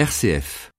RCF.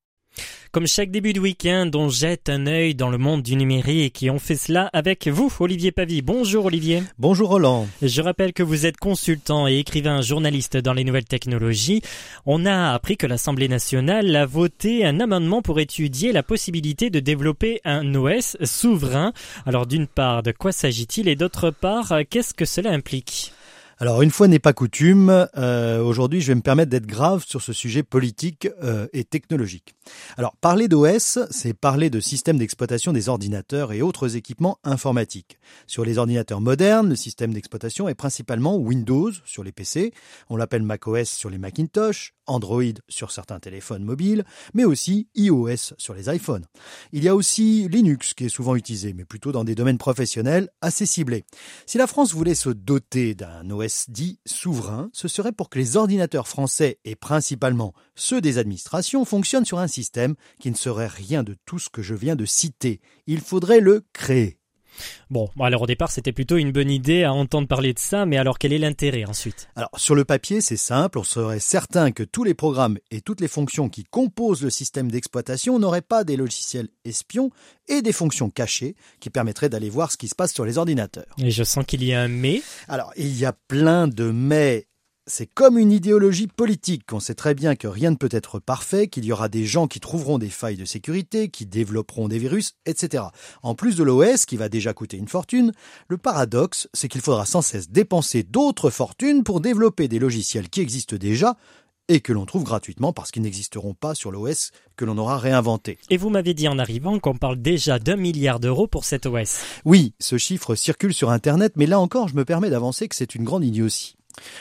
Comme chaque début de week-end, on jette un œil dans le monde du numérique et on fait cela avec vous, Olivier Pavie. Bonjour Olivier. Bonjour Roland. Je rappelle que vous êtes consultant et écrivain journaliste dans les nouvelles technologies. On a appris que l'Assemblée nationale a voté un amendement pour étudier la possibilité de développer un OS souverain. Alors d'une part, de quoi s'agit-il et d'autre part, qu'est-ce que cela implique? Alors une fois n'est pas coutume, euh, aujourd'hui je vais me permettre d'être grave sur ce sujet politique euh, et technologique. Alors parler d'OS, c'est parler de système d'exploitation des ordinateurs et autres équipements informatiques. Sur les ordinateurs modernes, le système d'exploitation est principalement Windows sur les PC, on l'appelle macOS sur les Macintosh, Android sur certains téléphones mobiles, mais aussi iOS sur les iPhones. Il y a aussi Linux qui est souvent utilisé, mais plutôt dans des domaines professionnels assez ciblés. Si la France voulait se doter d'un OS dit souverain, ce serait pour que les ordinateurs français et principalement ceux des administrations fonctionnent sur un système qui ne serait rien de tout ce que je viens de citer. Il faudrait le créer. Bon, alors au départ, c'était plutôt une bonne idée à entendre parler de ça, mais alors quel est l'intérêt ensuite? Alors sur le papier, c'est simple, on serait certain que tous les programmes et toutes les fonctions qui composent le système d'exploitation n'auraient pas des logiciels espions et des fonctions cachées qui permettraient d'aller voir ce qui se passe sur les ordinateurs. Et je sens qu'il y a un mais. Alors, il y a plein de mais c'est comme une idéologie politique. On sait très bien que rien ne peut être parfait, qu'il y aura des gens qui trouveront des failles de sécurité, qui développeront des virus, etc. En plus de l'OS, qui va déjà coûter une fortune, le paradoxe, c'est qu'il faudra sans cesse dépenser d'autres fortunes pour développer des logiciels qui existent déjà et que l'on trouve gratuitement parce qu'ils n'existeront pas sur l'OS que l'on aura réinventé. Et vous m'avez dit en arrivant qu'on parle déjà d'un milliard d'euros pour cet OS. Oui, ce chiffre circule sur Internet, mais là encore, je me permets d'avancer que c'est une grande idiotie.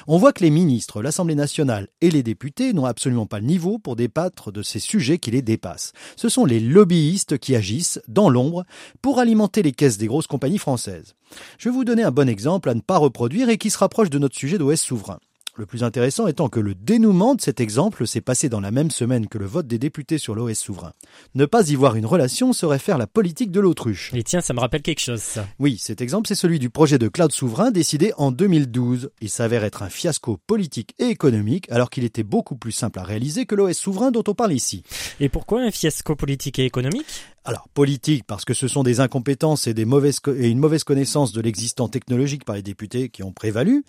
On voit que les ministres, l'Assemblée nationale et les députés n'ont absolument pas le niveau pour débattre de ces sujets qui les dépassent. Ce sont les lobbyistes qui agissent dans l'ombre pour alimenter les caisses des grosses compagnies françaises. Je vais vous donner un bon exemple à ne pas reproduire et qui se rapproche de notre sujet d'OS souverain. Le plus intéressant étant que le dénouement de cet exemple s'est passé dans la même semaine que le vote des députés sur l'OS souverain. Ne pas y voir une relation serait faire la politique de l'autruche. Et tiens, ça me rappelle quelque chose, ça. Oui, cet exemple, c'est celui du projet de cloud souverain décidé en 2012. Il s'avère être un fiasco politique et économique, alors qu'il était beaucoup plus simple à réaliser que l'OS souverain dont on parle ici. Et pourquoi un fiasco politique et économique? Alors politique parce que ce sont des incompétences et, des mauvaises et une mauvaise connaissance de l'existant technologique par les députés qui ont prévalu.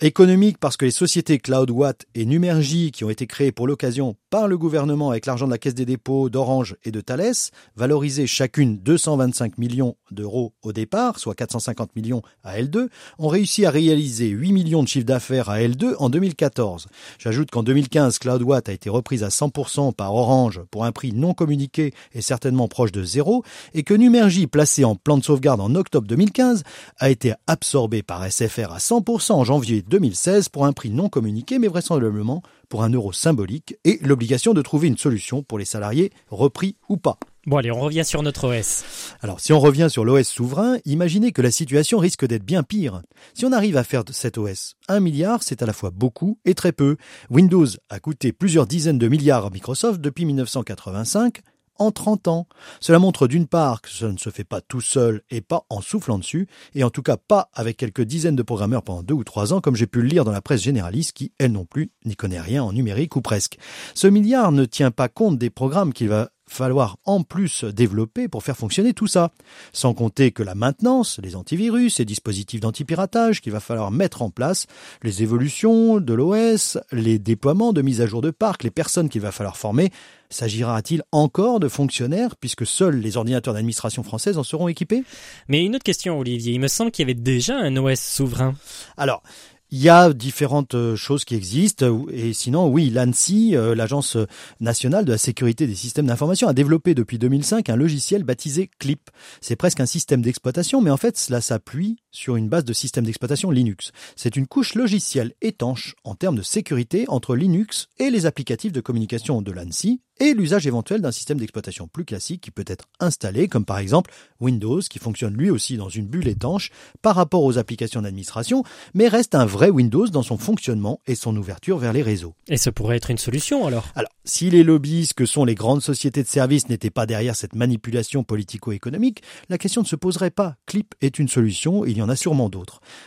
Économique parce que les sociétés CloudWatt et Numergy qui ont été créées pour l'occasion par le gouvernement avec l'argent de la Caisse des dépôts, d'Orange et de Thales, valorisées chacune 225 millions d'euros au départ, soit 450 millions à L2, ont réussi à réaliser 8 millions de chiffre d'affaires à L2 en 2014. J'ajoute qu'en 2015, CloudWatt a été reprise à 100% par Orange pour un prix non communiqué et certainement proche de zéro et que Numergy, placé en plan de sauvegarde en octobre 2015, a été absorbé par SFR à 100% en janvier 2016 pour un prix non communiqué mais vraisemblablement pour un euro symbolique et l'obligation de trouver une solution pour les salariés repris ou pas. Bon allez, on revient sur notre OS. Alors si on revient sur l'OS souverain, imaginez que la situation risque d'être bien pire. Si on arrive à faire de cet OS un milliard, c'est à la fois beaucoup et très peu. Windows a coûté plusieurs dizaines de milliards à Microsoft depuis 1985, en 30 ans. Cela montre d'une part que ça ne se fait pas tout seul et pas en soufflant dessus, et en tout cas pas avec quelques dizaines de programmeurs pendant deux ou trois ans, comme j'ai pu le lire dans la presse généraliste qui, elle non plus, n'y connaît rien en numérique ou presque. Ce milliard ne tient pas compte des programmes qu'il va falloir en plus développer pour faire fonctionner tout ça. Sans compter que la maintenance, les antivirus, les dispositifs d'antipiratage qu'il va falloir mettre en place, les évolutions de l'OS, les déploiements de mise à jour de parc, les personnes qu'il va falloir former, s'agira-t-il encore de fonctionnaires puisque seuls les ordinateurs d'administration française en seront équipés? Mais une autre question Olivier, il me semble qu'il y avait déjà un OS souverain. Alors, il y a différentes euh, choses qui existent et sinon oui l'ANSI, euh, l'agence nationale de la sécurité des systèmes d'information, a développé depuis 2005 un logiciel baptisé CLIP. C'est presque un système d'exploitation mais en fait cela s'appuie sur une base de système d'exploitation Linux. C'est une couche logicielle étanche en termes de sécurité entre Linux et les applicatifs de communication de l'ANSI et l'usage éventuel d'un système d'exploitation plus classique qui peut être installé, comme par exemple Windows, qui fonctionne lui aussi dans une bulle étanche par rapport aux applications d'administration, mais reste un vrai Windows dans son fonctionnement et son ouverture vers les réseaux. Et ce pourrait être une solution alors? Alors, si les lobbies que sont les grandes sociétés de services n'étaient pas derrière cette manipulation politico-économique, la question ne se poserait pas. Clip est une solution, il y en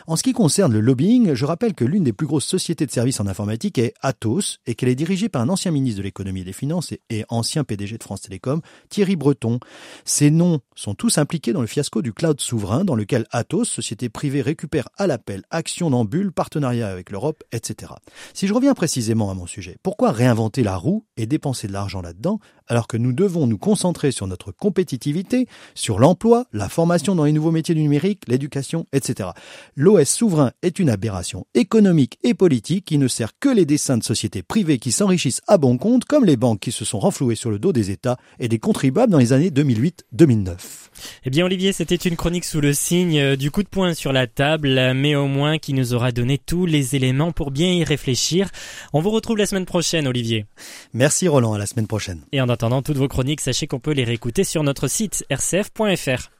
En ce qui concerne le lobbying, je rappelle que l'une des plus grosses sociétés de services en informatique est Atos et qu'elle est dirigée par un ancien ministre de l'économie et des finances et et ancien PDG de France Télécom, Thierry Breton. Ces noms sont tous impliqués dans le fiasco du cloud souverain dans lequel Atos, société privée, récupère à l'appel actions dans Bulle, partenariat avec l'Europe, etc. Si je reviens précisément à mon sujet, pourquoi réinventer la roue et dépenser de l'argent là-dedans alors que nous devons nous concentrer sur notre compétitivité, sur l'emploi, la formation dans les nouveaux métiers du numérique, l'éducation, etc. L'OS souverain est une aberration économique et politique qui ne sert que les dessins de sociétés privées qui s'enrichissent à bon compte, comme les banques qui se sont renflouées sur le dos des États et des contribuables dans les années 2008-2009. Eh bien Olivier, c'était une chronique sous le signe euh, du coup de poing sur la table, mais au moins qui nous aura donné tous les éléments pour bien y réfléchir. On vous retrouve la semaine prochaine Olivier. Merci Roland, à la semaine prochaine. Et en attendant toutes vos chroniques, sachez qu'on peut les réécouter sur notre site rcf.fr.